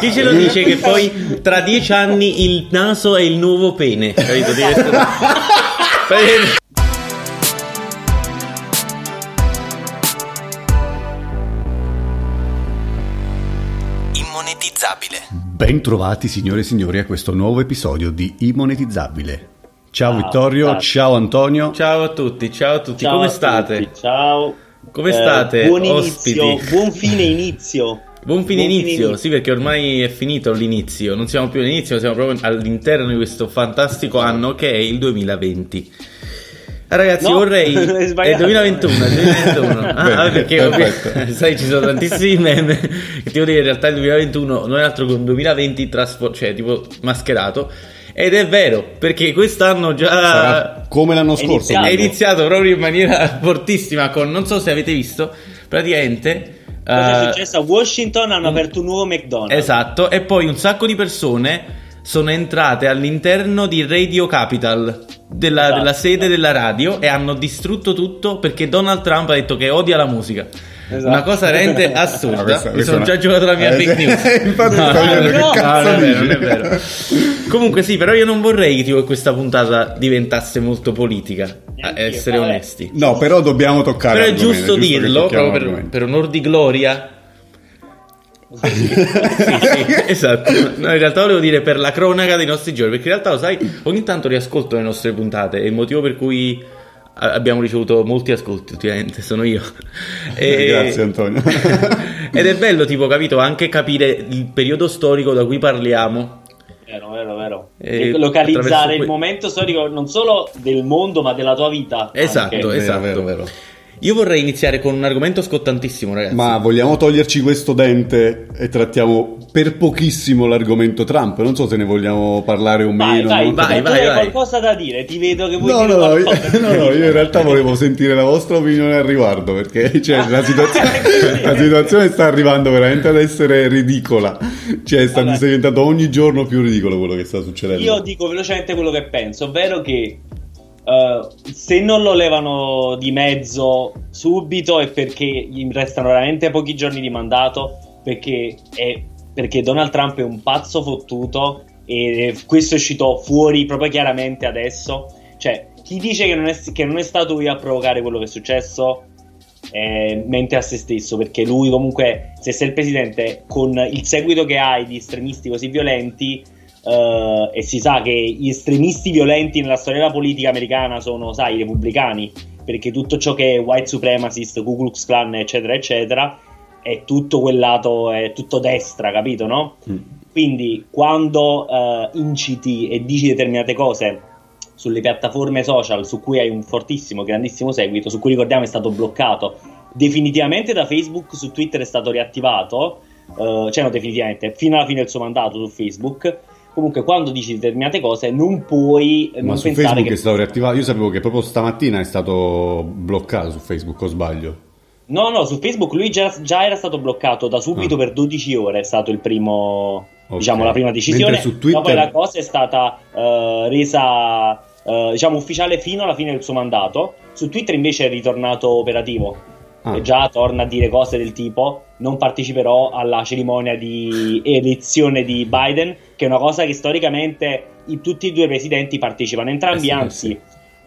Chi ce lo dice che poi tra dieci anni il naso è il nuovo pene? Capito? Deve essere- Immonetizzabile. Bentrovati signore e signori a questo nuovo episodio di Immonetizzabile. Ciao, Ciao, Vittorio, ciao. ciao Antonio. Ciao a tutti, ciao a tutti, Ciao come a state? tutti, Ciao. Come Eh, state, buon ospiti? inizio, buon fine inizio. Buon fine Buon inizio, sì perché ormai è finito l'inizio, non siamo più all'inizio, siamo proprio all'interno di questo fantastico anno che è il 2020. Ah, ragazzi, No, vorrei... È il sbagliato. 2021, è il 2021. Ah, Bene, perché perfetto. sai, ci sono tantissimi meme che ti devo dire, in realtà il 2021 non è altro che un 2020 trasfor- cioè tipo mascherato. Ed è vero, perché quest'anno già... Sarà come l'anno scorso. iniziato. È iniziato proprio in maniera fortissima con, non so se avete visto, praticamente... Cosa eh, è successo? A Washington hanno aperto un nuovo McDonald's. Esatto, e poi un sacco di persone sono entrate all'interno di Radio Capital, della, Esatto. della sede della radio, e hanno distrutto tutto perché Donald Trump ha detto che odia la musica. Esatto. Una cosa veramente assurda. Ah, questa- Mi questa sono già giocato la mia Eh, fake news. Infatti No, stavo dicendo, che no, cazzo non è vero, non è vero. Comunque sì, però io non vorrei che tipo, che questa puntata diventasse molto politica, a essere vabbè. onesti. No, però dobbiamo toccare Però è giusto che dirlo, proprio per, per onor di gloria. sì, sì, esatto. No, in realtà volevo dire per la cronaca dei nostri giorni, perché in realtà lo sai, ogni tanto riascolto le nostre puntate, è il motivo per cui abbiamo ricevuto molti ascolti ultimamente, sono io. E- Grazie, Antonio. Ed è bello, tipo, capito, anche capire il periodo storico da cui parliamo. Vero, vero, vero. E E localizzare il que- momento storico non solo del mondo, ma della tua vita. Esatto, anche. Vero, esatto. vero, vero. Io vorrei iniziare con un argomento scottantissimo, ragazzi. Ma vogliamo toglierci questo dente e trattiamo per pochissimo l'argomento Trump? Non so se ne vogliamo parlare o Vai, meno. vai, vai, tu vai, hai vai. qualcosa da dire, ti vedo che vuoi No, dire no, io, qualcosa. no, no, io in realtà volevo sentire la vostra opinione al riguardo perché cioè, la, situazione, la situazione sta arrivando veramente ad essere ridicola. Cioè, sta Vabbè. diventando ogni giorno più ridicolo quello che sta succedendo. Io dico velocemente quello che penso, ovvero che eh, se non lo levano di mezzo subito è perché gli restano veramente pochi giorni di mandato, perché, è- perché Donald Trump è un pazzo fottuto e questo è uscito fuori proprio chiaramente adesso. Cioè, chi dice che non è, che non è stato lui a provocare quello che è successo eh, mente a se stesso perché lui comunque se sei il presidente con il seguito che hai di estremisti così violenti eh, e si sa che gli estremisti violenti nella storia della politica americana sono sai i repubblicani perché tutto ciò che è white supremacist Ku Klux Klan eccetera eccetera è tutto quel lato è tutto destra capito no? Mm. quindi quando eh, inciti e dici determinate cose sulle piattaforme social su cui hai un fortissimo, grandissimo seguito, su cui ricordiamo è stato bloccato definitivamente da Facebook, su Twitter è stato riattivato, eh, cioè no definitivamente, fino alla fine del suo mandato su Facebook. Comunque quando dici determinate cose non puoi Ma non su pensare Facebook che... è stato riattivato. Io sapevo che proprio stamattina è stato bloccato su Facebook, o sbaglio? No, no, su Facebook lui già, già era stato bloccato da subito Ah. per 12 ore, è stato il primo, Ok. diciamo, la prima decisione. Mentre su Twitter- Poi la cosa è stata eh, resa, eh, diciamo, ufficiale fino alla fine del suo mandato. Su Twitter invece è ritornato operativo. Ah. E già torna a dire cose del tipo non parteciperò alla cerimonia di elezione di Biden, che è una cosa che storicamente i- tutti e due i presidenti partecipano, entrambi Eh sì, eh anzi sì.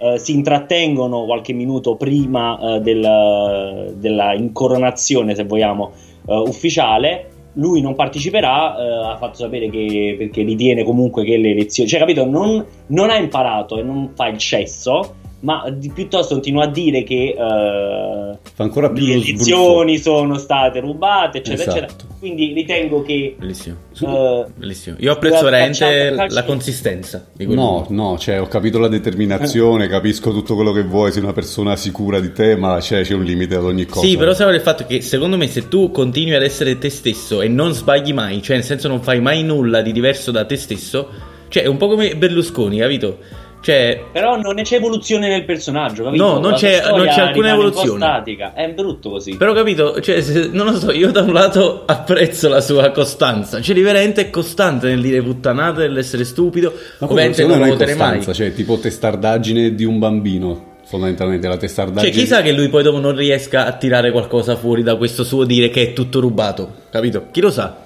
eh, si intrattengono qualche minuto prima eh, del- della incoronazione, se vogliamo, eh, ufficiale. Lui non parteciperà, eh, ha fatto sapere che perché ritiene comunque che le elezioni, cioè capito, non, non ha imparato e non fa il cesso, ma di- piuttosto continua a dire che eh, Fa ancora più le lo elezioni sono state rubate, eccetera, Esatto. eccetera. Quindi ritengo che Bellissimo. eh, Bellissimo. Io apprezzo veramente la consistenza di. No, no, cioè ho capito la determinazione, capisco tutto quello che vuoi, sei una persona sicura di te, ma c'è, c'è un limite ad ogni cosa. Sì, però sai qual è il fatto che secondo me se tu continui ad essere te stesso e non sbagli mai, cioè nel senso non fai mai nulla di diverso da te stesso, cioè è un po' come Berlusconi, capito? Cioè, Però non c'è evoluzione nel personaggio, capito? No, non La c'è- non c'è alcuna evoluzione. statica. È brutto così. però capito, cioè, se- non lo so, io da un lato apprezzo la sua costanza, cioè lui veramente è costante nel dire puttanate, nell'essere stupido, Ma ovviamente non lo voterei mai. costanza, cioè tipo testardaggine di un bambino, fondamentalmente la Cioè, testardaggine. chissà che lui poi dopo non riesca a tirare qualcosa fuori da questo suo dire che è tutto rubato, capito? Chi lo sa?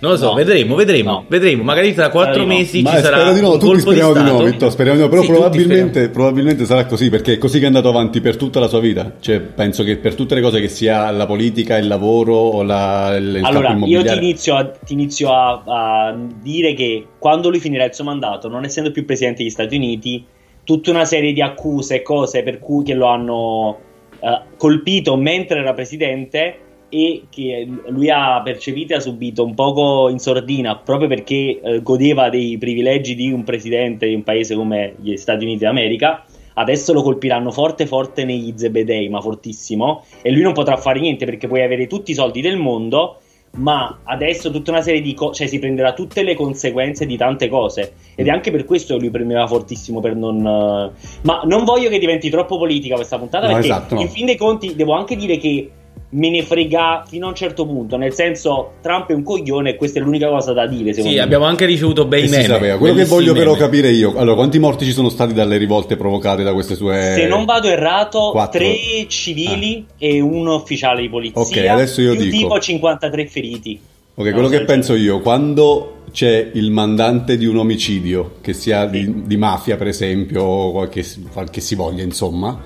Non lo so, No. vedremo, vedremo, No. vedremo. Magari tra quattro no. mesi Ma ci sarà spero di no, un tutti speriamo di, di no. Vittorio, speriamo di no, però Sì, probabilmente, probabilmente sarà così perché è così che è andato avanti per tutta la sua vita. Cioè, penso che per tutte le cose che sia la politica, il lavoro o la, il Allora, io ti inizio, a, ti inizio a, a dire che quando lui finirà il suo mandato, non essendo più presidente degli Stati Uniti, tutta una serie di accuse e cose per cui che lo hanno eh, colpito mentre era presidente e che lui ha percepito e ha subito un poco in sordina proprio perché eh, godeva dei privilegi di un presidente di un paese come gli Stati Uniti d'America. Adesso lo colpiranno forte forte negli zebedei, ma fortissimo, e lui non potrà fare niente perché puoi avere tutti i soldi del mondo, ma adesso tutta una serie di cose, cioè si prenderà tutte le conseguenze di tante cose. Ed è anche per questo che lui premeva fortissimo per non... eh, Ma non voglio che diventi troppo politica questa puntata No, perché esatto, in fin dei conti devo anche dire che me ne frega fino a un certo punto, nel senso Trump è un coglione e questa è l'unica cosa da dire secondo Sì, me. abbiamo anche ricevuto bei E si meme. sapeva. Quello che voglio però meme. capire io, allora, quanti morti ci sono stati dalle rivolte provocate da queste sue... Se non vado errato, quattro. tre civili e un ufficiale di polizia. Ok, adesso io dico- tipo 53 feriti. Ok, No, quello che penso io, quando c'è il mandante di un omicidio, che sia di, di mafia per esempio, o qualche, qualche si voglia insomma,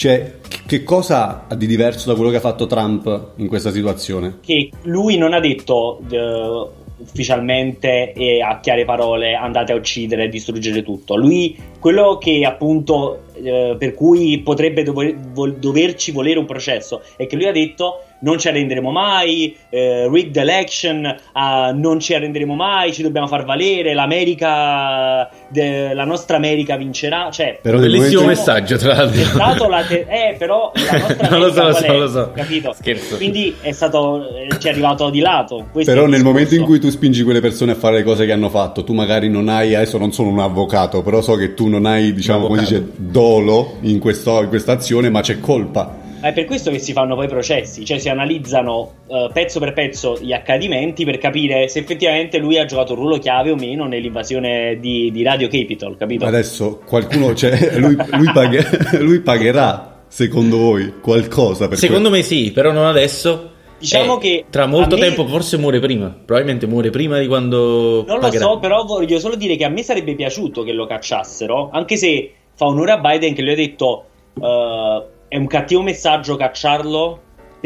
cioè, che- cosa ha di diverso da quello che ha fatto Trump in questa situazione? che lui non ha detto eh, ufficialmente e a chiare parole andate a uccidere distruggere tutto. Lui, quello che appunto eh, per cui potrebbe dover- doverci volere un processo è che lui ha detto non ci arrenderemo mai, eh, rigged election, ah, non ci arrenderemo mai, ci dobbiamo far valere, l'America, de- la nostra America vincerà, cioè Però Bellissimo momento- messaggio, tra è l'altro. stato la te- eh, però la nostra Non lo so, lo so, è? lo so. Capito? Scherzo. Quindi è stato eh, ci è arrivato di lato. Questo Però è nel momento in cui tu spingi quelle persone a fare le cose che hanno fatto, tu magari non hai, adesso non sono un avvocato, però so che tu non hai, diciamo, come si dice, dolo in, questo- in questa azione, ma c'è colpa. È per questo che si fanno poi i processi, cioè si analizzano eh, pezzo per pezzo gli accadimenti per capire se effettivamente lui ha giocato un ruolo chiave o meno nell'invasione di, di Radio Capitol, capito? Adesso qualcuno, cioè, lui, lui paghe- lui pagherà, secondo voi, qualcosa per Secondo me sì, però non adesso. Diciamo Eh, che tra molto me- tempo forse muore prima. Probabilmente muore prima di quando Non lo pagherà. so, però voglio solo dire che a me sarebbe piaciuto che lo cacciassero, anche se fa onore a Biden che lui ha detto eh, è un cattivo messaggio cacciarlo,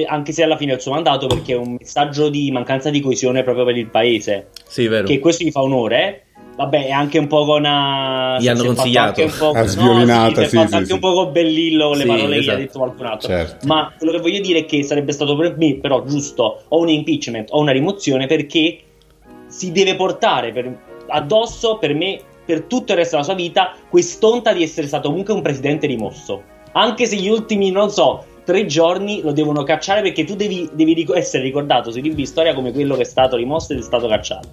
anche se alla fine del suo mandato, perché è un messaggio di mancanza di coesione proprio per il paese. Sì, vero. Che questo gli fa onore. Vabbè, è anche un po' una. Gli hanno si è fatto consigliato. anche un po'- Ha no, sviolinata, sì, si sì, è fatto sì, anche sì. un po' bellillo con le Sì, parole che gli ha esatto. detto qualcun altro. Certo. Ma quello che voglio dire è che sarebbe stato per me, però, giusto o un impeachment o una rimozione perché si deve portare per- addosso per me, per tutto il resto della sua vita, quest'onta di essere stato comunque un presidente rimosso. Anche se gli ultimi, non so, tre giorni lo devono cacciare perché tu devi, devi ric- essere ricordato sui libri di storia come quello che è stato rimosso ed è stato cacciato.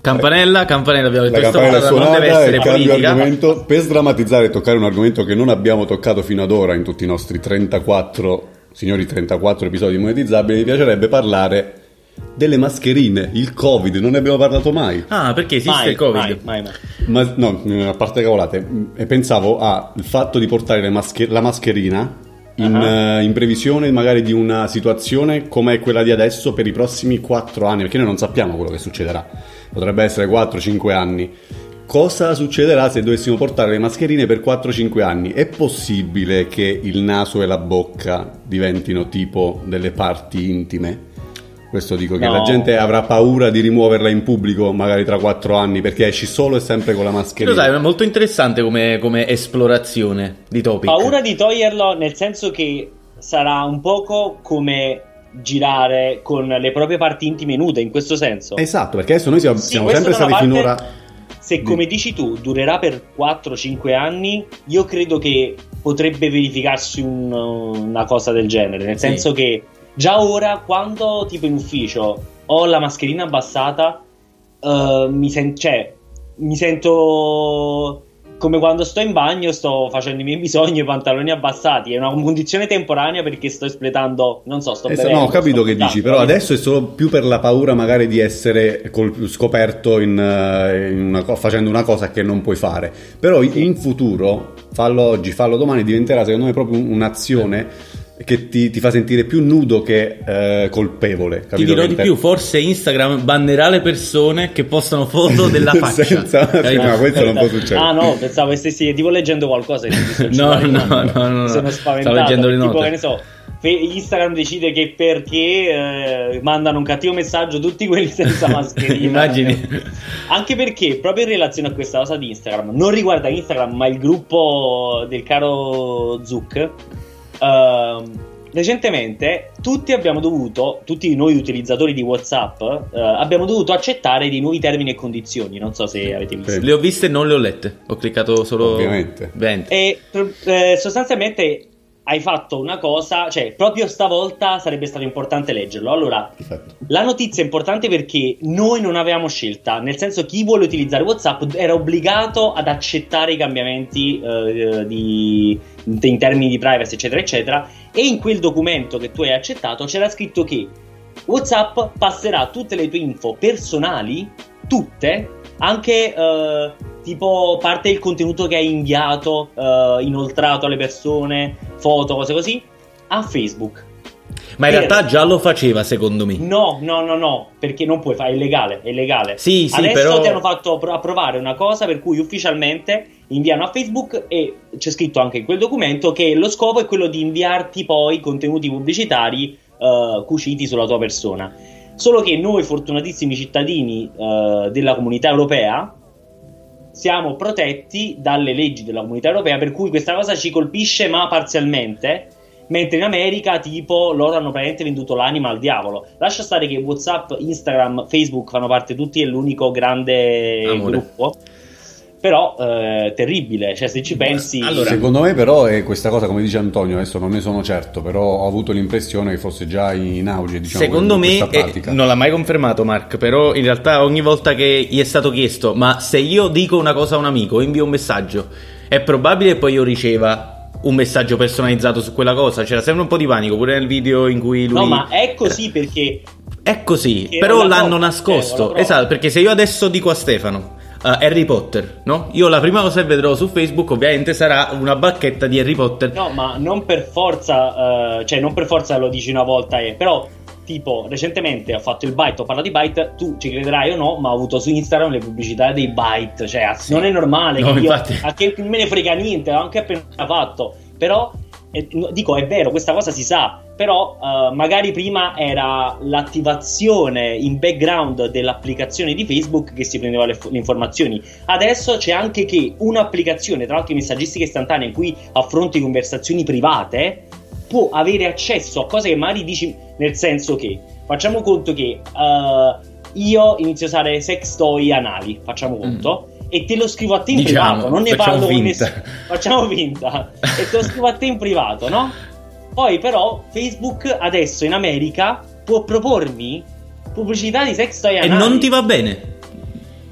Campanella, campanella, abbiamo detto questa campanella è puntata non deve suonata essere cambio politica. argomento per sdrammatizzare e toccare un argomento che non abbiamo toccato fino ad ora in tutti i nostri 34 signori 34 episodi monetizzabili mi piacerebbe parlare delle mascherine il covid non ne abbiamo parlato mai Ah, perché esiste mai, il Covid? mai, mai, mai. Ma no a parte cavolate e pensavo al fatto di portare le masche- la mascherina in, Ah. eh, in previsione magari di una situazione come quella di adesso per i prossimi 4 anni perché noi non sappiamo quello che succederà potrebbe essere 4-5 anni Cosa succederà se dovessimo portare le mascherine per 4-5 anni? È possibile che il naso e la bocca diventino tipo delle parti intime? Questo dico che No. la gente avrà paura di rimuoverla in pubblico magari tra 4 anni perché esci solo e sempre con la Lo mascherina. sai, è molto interessante come, come esplorazione di topic. Paura di toglierlo nel senso che sarà un poco come girare con le proprie parti intime nude, in questo senso. Esatto, perché adesso noi siamo, Sì, siamo sempre stati parte- finora... Se come dici tu durerà per 4-5 anni, io credo che potrebbe verificarsi un- una cosa del genere, nel Sì. senso che già ora quando tipo in ufficio ho la mascherina abbassata, eh, mi, sen- cioè, mi sento come quando sto in bagno, sto facendo i miei bisogni, i pantaloni abbassati, è una condizione temporanea perché sto espletando, non so, sto Eh, bevendo, no, ho capito che dici, però adesso è solo più per la paura magari di essere col- scoperto in, eh, in una facendo una cosa che non puoi fare. Però in- futuro, fallo oggi, fallo domani, diventerà secondo me proprio un- un'azione che ti, ti fa sentire più nudo che eh, colpevole. Ti dirò di più, forse Instagram bannerà le persone che postano foto della faccia. Senza- sì, ma questo non può succedere. Ah no, pensavo che stessi tipo leggendo qualcosa. e No, no, no, no, no. Sono spaventato. Stavo leggendo le Tipo note. che ne so, Instagram decide che perché eh, mandano un cattivo messaggio tutti quelli senza mascherina. Immagini. Anche perché, proprio in relazione a questa cosa di Instagram, non riguarda Instagram, ma il gruppo del caro Zuck. Ehm, recentemente tutti abbiamo dovuto, tutti noi utilizzatori di WhatsApp, eh, abbiamo dovuto accettare dei nuovi termini e condizioni. Non so se avete visto. Le ho viste e non le ho lette. Ho cliccato solo Ovviamente. 20. E eh, sostanzialmente hai fatto una cosa, cioè proprio stavolta sarebbe stato importante leggerlo. Allora, Perfetto. la notizia è importante perché noi non avevamo scelta, nel senso chi vuole utilizzare WhatsApp era obbligato ad accettare i cambiamenti eh, di- in termini di privacy, eccetera, eccetera. E in quel documento che tu hai accettato c'era scritto che WhatsApp passerà tutte le tue info personali, tutte, anche eh, tipo parte del contenuto che hai inviato, eh, inoltrato alle persone, foto, cose così, a Facebook. Ma in Vero. realtà già lo faceva, secondo me. No, no, no, no, perché non puoi fare, è illegale, è illegale. Sì, sì, Adesso però- ti hanno fatto appro- approvare una cosa per cui ufficialmente inviano a Facebook e c'è scritto anche in quel documento che lo scopo è quello di inviarti poi contenuti pubblicitari eh, cuciti sulla tua persona. Solo che noi fortunatissimi cittadini eh, della comunità europea siamo protetti dalle leggi della comunità europea per cui questa cosa ci colpisce ma parzialmente mentre in America tipo loro hanno praticamente venduto l'anima al diavolo lascia stare che Whatsapp, Instagram, Facebook fanno parte tutti dell'unico grande Amore. gruppo però eh, terribile cioè se ci pensi allora- Secondo me però è questa cosa, come dice Antonio, adesso non ne sono certo, però ho avuto l'impressione che fosse già in auge, diciamo, Secondo me, questa eh, pratica. non l'ha mai confermato Mark, però in realtà ogni volta che gli è stato chiesto, ma se io dico una cosa a un amico, invio un messaggio, è probabile che poi io riceva un messaggio personalizzato su quella cosa? C'era sempre un po' di panico, pure nel video in cui lui... no ma è così perché È così, però l'hanno prova, nascosto. eh, una prova. esatto, perché se io adesso dico a Stefano uh, Harry Potter, no? Io la prima cosa che vedrò su Facebook ovviamente sarà una bacchetta di Harry Potter. No, ma non per forza, eh, cioè non per forza lo dici una volta, eh, però tipo recentemente ho fatto il Byte, ho parlato di Byte, tu ci crederai o no, ma ho avuto su Instagram le pubblicità dei Byte, cioè ass- non è normale, No, che io, infatti. a che me ne frega niente, l'ho anche appena fatto, però eh, dico è vero, questa cosa si sa, però eh, magari prima era l'attivazione in background dell'applicazione di Facebook che si prendeva le, f- le informazioni. Adesso c'è anche che un'applicazione, tra l'altro di messaggistica istantanea, in cui affronti conversazioni private, può avere accesso a cose che magari dici nel senso che facciamo conto che eh, io inizio a usare sex toy anali, facciamo conto. E te lo scrivo a te in Diciamo, privato, non ne parlo con nessuno. Facciamo finta. e te lo scrivo a te in privato, no? Poi però Facebook adesso in America può propormi pubblicità di sex toy e anali. non ti va bene.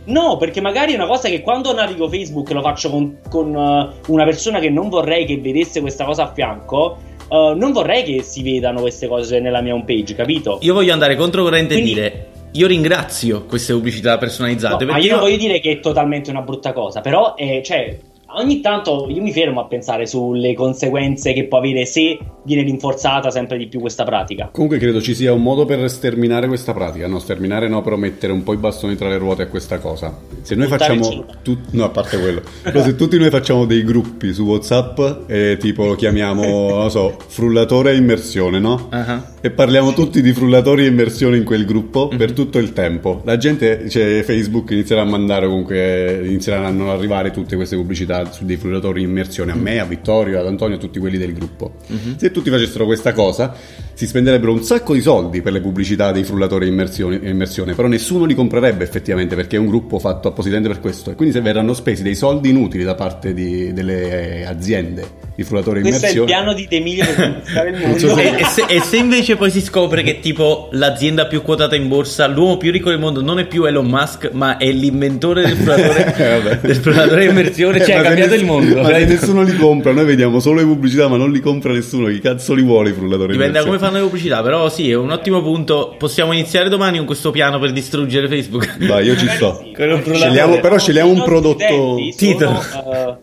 No, perché magari è una cosa che quando navigo Facebook lo faccio con, con, eh, una persona che non vorrei che vedesse questa cosa a fianco. eh, non vorrei che si vedano queste cose nella mia homepage, capito? Io voglio andare controcorrente Quindi- e dire io ringrazio queste pubblicità personalizzate No, ma io non voglio dire che è totalmente una brutta cosa, però è, cioè, ogni tanto io mi fermo a pensare sulle conseguenze che può avere se viene rinforzata sempre di più questa pratica. Comunque credo ci sia un modo per sterminare questa pratica, no, sterminare no, però mettere un po' i bastoni tra le ruote a questa cosa. Se noi Buttare facciamo, tut- no a parte quello, però se tutti noi facciamo dei gruppi su Whatsapp e tipo lo chiamiamo, non lo so, frullatore a immersione, no? Ah, E parliamo tutti di frullatori e immersione in quel gruppo Mhm. per tutto il tempo. La gente, cioè Facebook inizierà a mandare comunque, inizieranno ad arrivare tutte queste pubblicità su dei frullatori in immersione a me, a Vittorio, ad Antonio, a tutti quelli del gruppo. Mhm. Se tutti facessero questa cosa, si spenderebbero un sacco di soldi per le pubblicità dei frullatori in immersione, immersione, però nessuno li comprerebbe effettivamente perché è un gruppo fatto appositamente per questo. E quindi se verranno spesi dei soldi inutili da parte di- delle aziende di frullatori in Questo è il immersione. piano di De Emilio per conquistare il mondo. so se- E, se, e se invece poi si scopre che tipo l'azienda più quotata in borsa, l'uomo più ricco del mondo non è più Elon Musk, ma è l'inventore del frullatore, Eh, del frullatore immersione, cioè Eh, cambiato il mondo. Ma nessuno li compra, noi vediamo solo le pubblicità, ma non li compra nessuno. Chi cazzo li vuole i frullatori? Dipende da come fanno le pubblicità, però sì, è un ottimo punto. Possiamo iniziare domani con questo piano per distruggere Facebook. Vai, io ci sto. sì. Scegliamo- sì. però scegliamo un prodotto titolo. sono,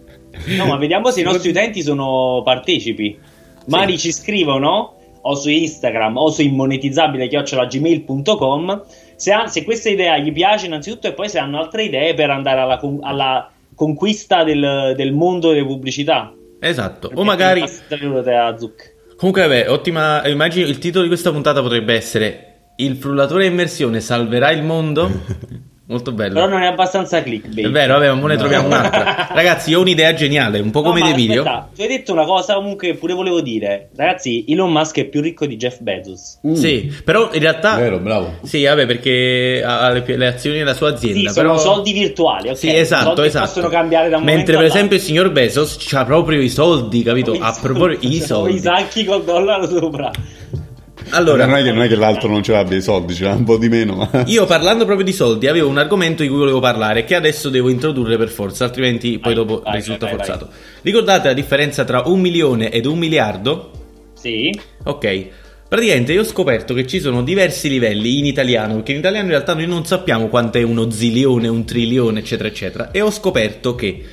eh, no, ma vediamo se i nostri utenti sono partecipi. Mari ci scrivono o su Instagram o su immonetizzabile gmail.com se, ha- se questa idea gli piace innanzitutto e poi se hanno altre idee per andare alla, alla conquista del, del mondo delle pubblicità. Esatto. O magari... a Zuc. Comunque, vabbè, ottima. Immagino il titolo di questa puntata potrebbe essere Il frullatore immersione salverà il mondo? Molto bello. Però non è abbastanza clickbait. È vero, vabbè, ma ne troviamo un'altra. Ragazzi, io ho un'idea geniale, un po' No, come dei video. tu hai detto una cosa comunque che pure volevo dire. Ragazzi, Elon Musk è più ricco di Jeff Bezos. Mm. Sì, però in realtà. Vero, bravo. Sì, vabbè, perché ha le, le azioni della sua azienda. Sì, sono però... soldi virtuali, ok? Sì, esatto, soldi esatto. possono cambiare da un Mentre, per esempio, il signor Bezos ha proprio i soldi, capito? I A soldi, proposito, i soldi. I sacchi col dollaro sopra. Allora, non, è che, non è che l'altro non ce l'abbia i soldi, ce l'ha un po' di meno. Ma... Io parlando proprio di soldi avevo un argomento di cui volevo parlare che adesso devo introdurre per forza, altrimenti poi Vai, dopo vai, risulta vai, vai, forzato. Ricordate la differenza tra un milione ed un miliardo? Sì. Ok. Praticamente io ho scoperto che ci sono diversi livelli in italiano, perché in italiano in realtà noi non sappiamo quanto è uno zilione, un trilione, eccetera, eccetera. E ho scoperto che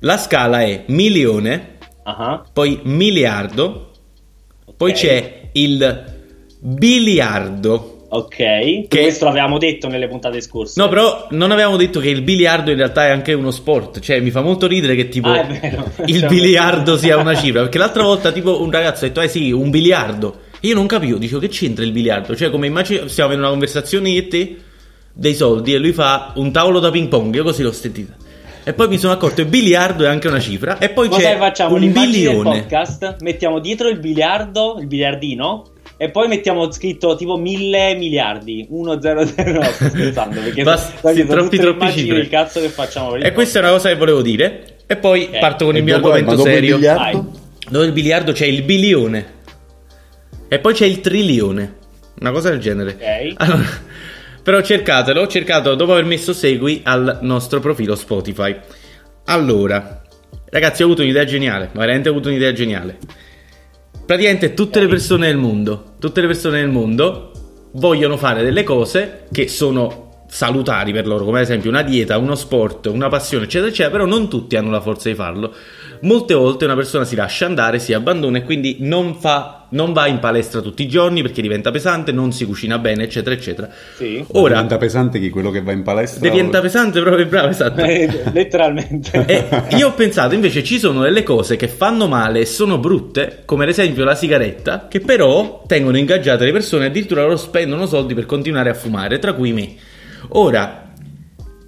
la scala è milione, Ah, poi miliardo, ok. poi c'è il biliardo. Ok. Che- Questo l'avevamo detto nelle puntate scorse. No, però non avevamo detto che il biliardo in realtà è anche uno sport. Cioè, mi fa molto ridere che tipo Ah, il Cioè, biliardo sia una cifra. Perché l'altra volta, tipo, un ragazzo ha detto: Eh sì, un biliardo. E io non capivo, dicevo che c'entra il biliardo. Cioè, come immagino stiamo avendo una conversazione io e te dei soldi e lui fa un tavolo da ping pong. Io così l'ho sentita. E poi mi sono accorto che biliardo è anche una cifra. E poi Cosa c'è facciamo? un L'immagine del bilione. podcast, mettiamo dietro il biliardo, il biliardino, e poi mettiamo scritto tipo mille miliardi. 1, 0, 0, no, sto scherzando, perché Basta, sono, sono troppi, troppi cifre. del cazzo che facciamo per il E questa è una cosa che volevo dire. E poi Ok. parto con E il mio argomento il serio. biliardo? Dove il biliardo c'è il bilione. E poi c'è il trilione. Una cosa del genere. Ok. Allora, però cercatelo, ho cercato dopo aver messo segui al nostro profilo Spotify. Allora, ragazzi, ho avuto un'idea geniale, veramente ho avuto un'idea geniale. Praticamente tutte le persone del mondo, tutte le persone del mondo vogliono fare delle cose che sono salutari per loro, come ad esempio una dieta, uno sport, una passione, eccetera, eccetera, però non tutti hanno la forza di farlo. Molte volte una persona si lascia andare, si abbandona e quindi non, fa, non va in palestra tutti i giorni perché diventa pesante, non si cucina bene, eccetera, eccetera. Sì. Ora, Diventa pesante chi quello che va in palestra? diventa pesante proprio bravo, esatto. Eh, Letteralmente. E io ho pensato invece ci sono delle cose che fanno male e sono brutte, come ad esempio la sigaretta, che però tengono ingaggiate le persone e addirittura loro spendono soldi per continuare a fumare, tra cui me. Ora,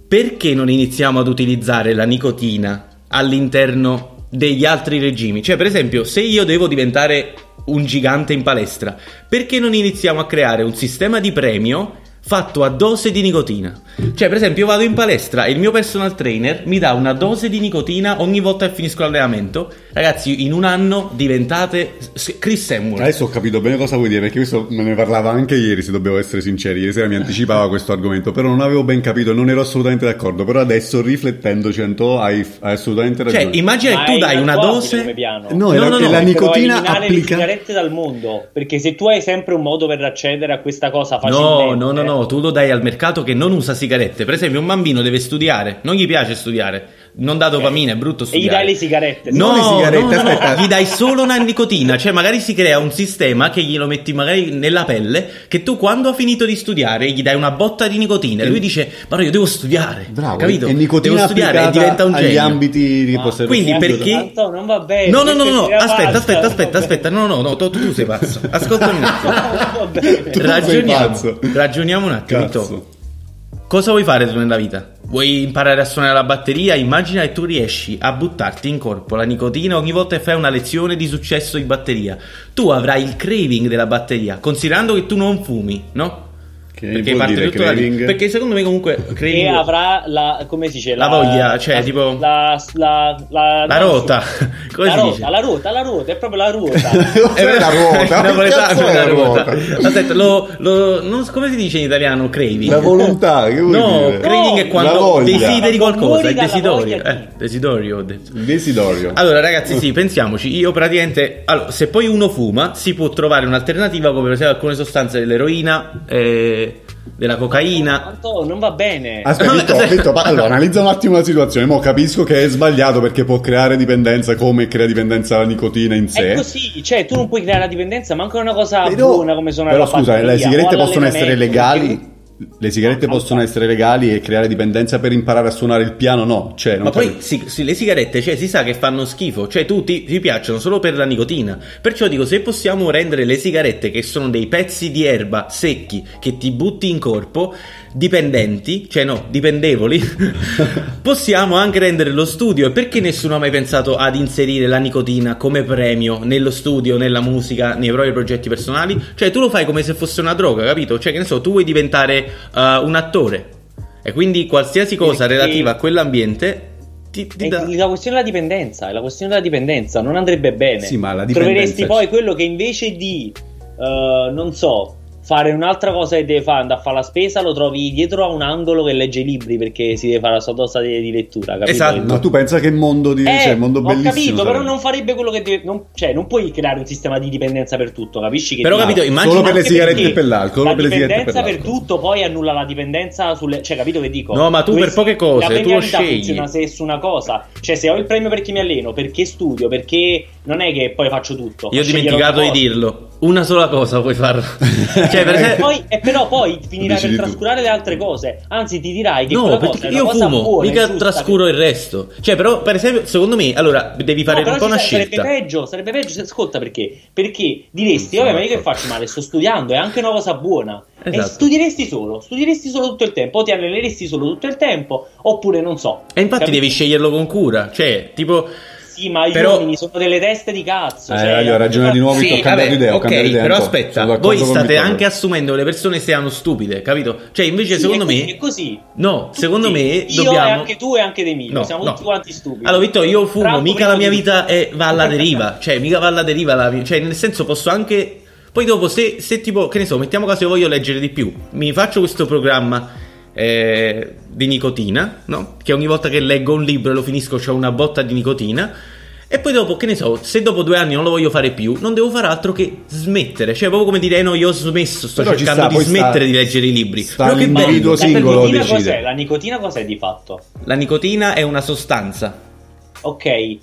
perché non iniziamo ad utilizzare la nicotina all'interno degli altri regimi? Cioè, per esempio, se io devo diventare un gigante in palestra, perché non iniziamo a creare un sistema di premio fatto a dose di nicotina? Cioè, per esempio, io vado in palestra e il mio personal trainer mi dà una dose di nicotina ogni volta che finisco l'allenamento. Ragazzi, in un anno diventate Chris Samuel. Adesso ho capito bene cosa vuoi dire, perché questo me ne parlava anche ieri, se dobbiamo essere sinceri. Ieri sera mi anticipava questo argomento, però non avevo ben capito, non ero assolutamente d'accordo. Però adesso, riflettendoci, Anto, hai, hai assolutamente Cioè, ragione. immagina Ma che tu è dai una inattuabile come dose. piano. No, è No, la, no, è no, la nicotina eliminare le applica... sigarette dal mondo. Perché se tu hai sempre un modo per accedere a questa cosa No, facilmente. no, no, no, tu lo dai al mercato che non usa sigarette. Per esempio, un bambino deve studiare, non gli piace studiare, non dà dopamina, è brutto E gli studiare. dai le sigarette. No, le sigarette, no, no, no, gli dai solo una nicotina, cioè magari si crea un sistema che glielo metti magari nella pelle, che tu quando ha finito di studiare gli dai una botta di nicotina e lui dice, ma no, io devo studiare, Bravo, capito? e nicotina devo studiare e diventa un agli genio. ambiti di Ma poter- quindi perché- Tanto non va bene. No, no, no, no, aspetta, aspetta, aspetta, aspetta, no, no, no, tu, tu sei pazzo, ascoltami un attimo. Ragioniamo, ragioniamo un attimo. Vitto. Cosa vuoi fare tu nella vita? Vuoi imparare a suonare la batteria? Immagina che tu riesci a buttarti in corpo la nicotina ogni volta che fai una lezione di successo di batteria. Tu avrai il craving della batteria, considerando che tu non fumi, no? Che Perché vuol parte dire tutto da lì. craving? Perché secondo me comunque craving avrà la. come si dice? La voglia, cioè, la- tipo- La, la, la, la rota. Come la si rota, dice? la ruota, la ruota, è proprio la ruota. Cos'è la ruota? Napoletano Cazzo è la ruota. Aspetta, lo, lo- non- come si dice in italiano craving? La volontà, che vuol No, dire? craving è quando la desideri qualcosa, è desiderio. Eh, desiderio ho detto. Desiderio. Allora, ragazzi, sì, pensiamoci. Io praticamente. Allora, se poi uno fuma, si può trovare un'alternativa come per esempio alcune sostanze dell'eroina. eh, della cocaina. Tanto non va bene. Aspetta, Vitto, Vitto, pa- allora analizza un attimo la situazione. Mo capisco che è sbagliato perché può creare dipendenza come crea dipendenza la nicotina in sé. È così, cioè tu non puoi creare la dipendenza, manca una cosa Però- buona come sono Però la scusa, batteria le sigarette possono essere legali. Le sigarette No, possono no. essere legali e creare dipendenza per imparare a suonare il piano? No, cioè, non Ma poi sì, sì, le sigarette, cioè, si sa che fanno schifo, cioè tu ti, ti piacciono solo per la nicotina. Perciò dico, se possiamo rendere le sigarette, che sono dei pezzi di erba secchi che ti butti in corpo, dipendenti, cioè no, dipendevoli, possiamo anche rendere lo studio. E perché nessuno ha mai pensato ad inserire la nicotina come premio nello studio, nella musica, nei propri progetti personali? Cioè tu lo fai come se fosse una droga, capito? Cioè che ne so, tu vuoi diventare eh, un attore. E quindi qualsiasi cosa Perché- relativa a quell'ambiente ti, ti dà... la questione della dipendenza, la questione della dipendenza, non andrebbe bene. Sì, ma la dipendenza- Troveresti poi quello che invece di, eh, non so, fare un'altra cosa che deve fare, andare a fare la spesa, lo trovi dietro a un angolo che legge i libri perché si deve fare la sua dose di, di lettura, capito? Esatto. Ma tu pensa che mondo di Eh, cioè, mondo ho bellissimo capito, però sarebbe. non farebbe quello che deve. Non, cioè, non puoi creare un sistema di dipendenza per tutto, capisci? Che Però capito, immagina Solo per le sigarette e per l'alcol, La solo per le sigarette e per dipendenza per, l'alcol. tutto poi annulla la dipendenza sulle. Cioè, capito che dico? No, ma tu per Dovresti- poche cose, La tu lo scegli. funziona se su una cosa. Cioè, se ho il premio perché mi alleno, perché studio, perché non è che poi faccio tutto. Io ho dimenticato di dirlo. Una sola cosa puoi farlo. cioè, per E esempio... poi, e però poi finirai per Decidi tu. trascurare le altre cose. Anzi, ti dirai che No, perché io fumo, buona, mica giusta, trascuro il resto. Cioè, però, per esempio, secondo me, allora, devi fare No, un po' una sa- sarebbe scelta. peggio, sarebbe peggio se ascolta perché? Perché diresti, vabbè, ma io che d'accordo. faccio male? Sto studiando, è anche una cosa buona. E Esatto. studieresti solo, studieresti solo tutto il tempo, o ti alleneresti solo tutto il tempo, oppure non so. E infatti Capito? devi sceglierlo con cura. Cioè, tipo... Sì, ma gli Però- uomini sono delle teste di cazzo. Eh, cioè, ragione, hai ragione di nuovo, Sì, ho cambiato vabbè, idea, ho cambiato idea però aspetta, voi state anche assumendo che le persone siano stupide, capito? Cioè, invece, Sì, secondo me... è così. No, secondo me Io e dobbiamo... anche tu e anche De Emilio, No, siamo no. tutti quanti stupidi. Allora, Vittorio, io fumo, Trump mica la mia vita è- va alla deriva. Cioè, mica va alla deriva la. Cioè, nel senso, posso anche. Poi dopo, se, se tipo, che ne so, mettiamo caso io voglio leggere di più, mi faccio questo programma eh, di nicotina, no? Che ogni volta che leggo un libro e lo finisco c'ho una botta di nicotina. E poi dopo, che ne so, se dopo due anni non lo voglio fare più, non devo fare altro che smettere. Cioè, proprio come dire, eh, no, io ho smesso, sto Però cercando sta, di poi sta- smettere di leggere i libri. Però che bello. La singolo nicotina decide. cos'è? La nicotina cos'è di fatto? La nicotina è una sostanza. Ok, e,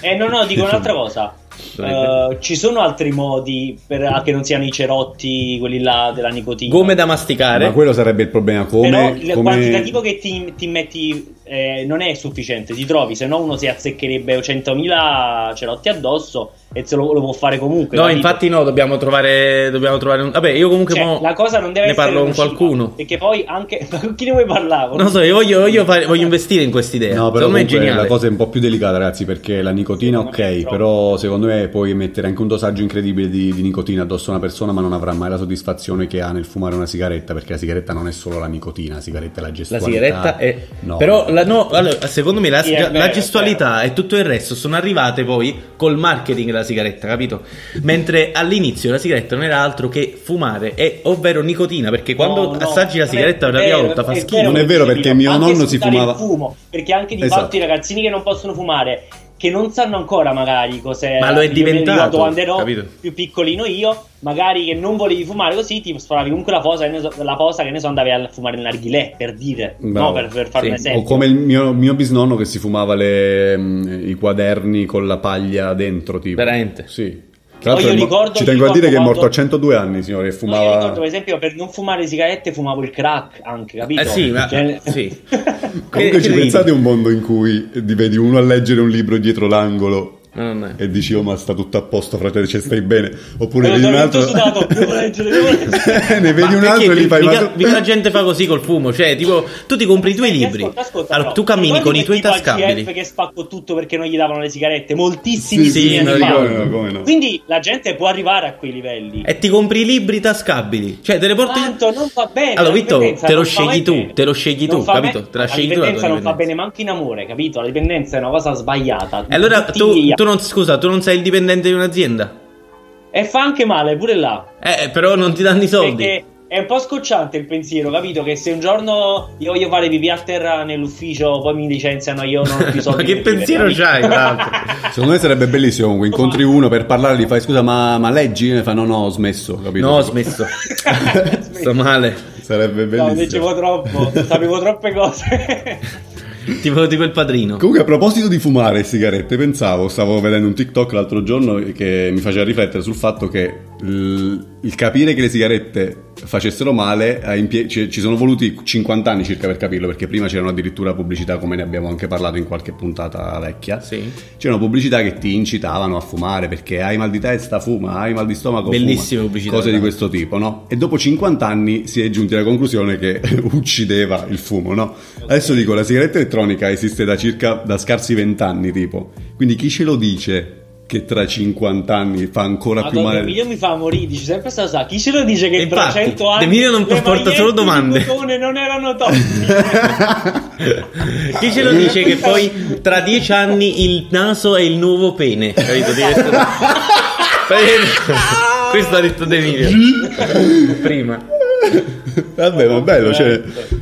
e no, no, dico un'altra cosa. Eh, ci sono altri modi per, che non siano i cerotti, quelli là della nicotina. Gomme da masticare. Ma quello sarebbe il problema. Però Come, il come- quantitativo che ti, ti metti eh, non è sufficiente, ti trovi, se no uno si azzeccherebbe 100.000 cerotti addosso e se lo, lo può fare comunque. No, infatti no, dobbiamo trovare, dobbiamo trovare un... Vabbè, io comunque Cioè, mo la cosa non deve ne essere parlo con qualcuno. Perché poi anche... Ma con chi ne vuoi parlare? Non so, io voglio, voglio fare- voglio investire in quest'idea. No, però Secondo me è la cosa è un po' più delicata, ragazzi, perché la nicotina, Secondo ok, però secondo me puoi mettere anche un dosaggio incredibile di, di nicotina addosso a una persona, ma non avrà mai la soddisfazione che ha nel fumare una sigaretta, perché la sigaretta non è solo la nicotina, la sigaretta è la La gestualità. sigaretta è... No. Però, la- no, allora, secondo me la, Sì, la vero, è gestualità e tutto il resto sono arrivate poi col marketing della sigaretta, capito? Mentre all'inizio la sigaretta non era altro che fumare, e, ovvero nicotina, perché quando No, no, assaggi la sigaretta per la prima volta fa schifo. Non è vero, perché mio nonno si fumava- il fumo, perché anche di Esatto. fatto i ragazzini che non possono fumare che non sanno ancora magari cos'è Ma lo è diventato, quando ero capito? più piccolino io magari che non volevi fumare così ti sforavi comunque la posa, che ne so, la posa che ne so andavi a fumare il narghilè per dire Bravo. no per, per fare un Sì. esempio O come il mio, mio bisnonno che si fumava le, mm, i quaderni con la paglia dentro, tipo. Veramente? Sì. Tra l'altro Io è mo- ricordo- ci tengo a dire che è morto a quando- 102 anni, signore, che No, io ricordo per fumava... esempio per non fumare sigarette fumavo il crack anche capito? Eh sì, ma- Cioè- sì. Comunque ci pensate un mondo in cui ti vedi uno a leggere un libro dietro l'angolo No, non è. e dici oh ma sta tutto a posto fratello ci stai bene oppure vedi un altro sudato, leggere, leggere. ne vedi Ma un altro e gli fai mica, ma tu- mica la gente fa così col fumo, cioè tipo tu ti compri i tuoi Ascolta, libri. ascolta, allora però, tu cammini con i tuoi tascabili. CF che spacco tutto perché non gli davano le sigarette moltissimi sì, sì, fa. no, come no. Quindi la gente può arrivare a quei livelli. E ti compri i libri tascabili, cioè te le porti. Tanto non va bene. Allora, Vitto, te lo fa scegli tu, te lo scegli tu, fa capito? Te la scegli tu la dipendenza non fa bene manco in amore, capito? La dipendenza è una cosa sbagliata. E allora tu, tu non, scusa, tu non sei il dipendente di un'azienda? E fa anche male pure là. Eh, però non ti danno i soldi. Perché è un po' scocciante il pensiero, capito? Che se un giorno io voglio fare pipì a terra nell'ufficio, poi mi licenziano, io non ho più soldi. Ma che pensiero c'hai, tra l'altro? secondo me sarebbe bellissimo comunque incontri uno per parlare gli fai scusa ma, ma leggi? E fa no no ho smesso capito No, ho smesso. Sto male. Sarebbe No, bellissimo. leggevo troppo, sapevo troppe cose. Tipo, tipo il padrino. Comunque, a proposito di fumare sigarette, pensavo, stavo vedendo un TikTok l'altro giorno che mi faceva riflettere sul fatto che il, capire che le sigarette facessero male, impie- ci, ci sono voluti 50 anni circa per capirlo, perché prima c'erano addirittura pubblicità, come ne abbiamo anche parlato in qualche puntata vecchia. Sì. C'erano pubblicità che ti incitavano a fumare perché hai mal di testa, fuma, hai mal di stomaco, Bellissime fuma. pubblicità, Cose di questo tipo, no? E dopo 50 anni si è giunti alla conclusione che uccideva il fumo, no? Adesso dico, la sigaretta elettronica esiste da circa, da scarsi 20 anni, tipo. Quindi chi ce lo dice che tra 50 anni fa ancora più Madonna, male? Emilio mi fa morire, dice sempre sta cosa. Chi ce lo dice che tra Infatti, 100 anni Emilio non le porta solo domande. non erano tossiche? Chi ce lo dice che poi tra dieci anni il naso è il nuovo pene? Capito? Di questo- Questo ha detto De Emilio. Prima. Vabbè, ma bello, cioè,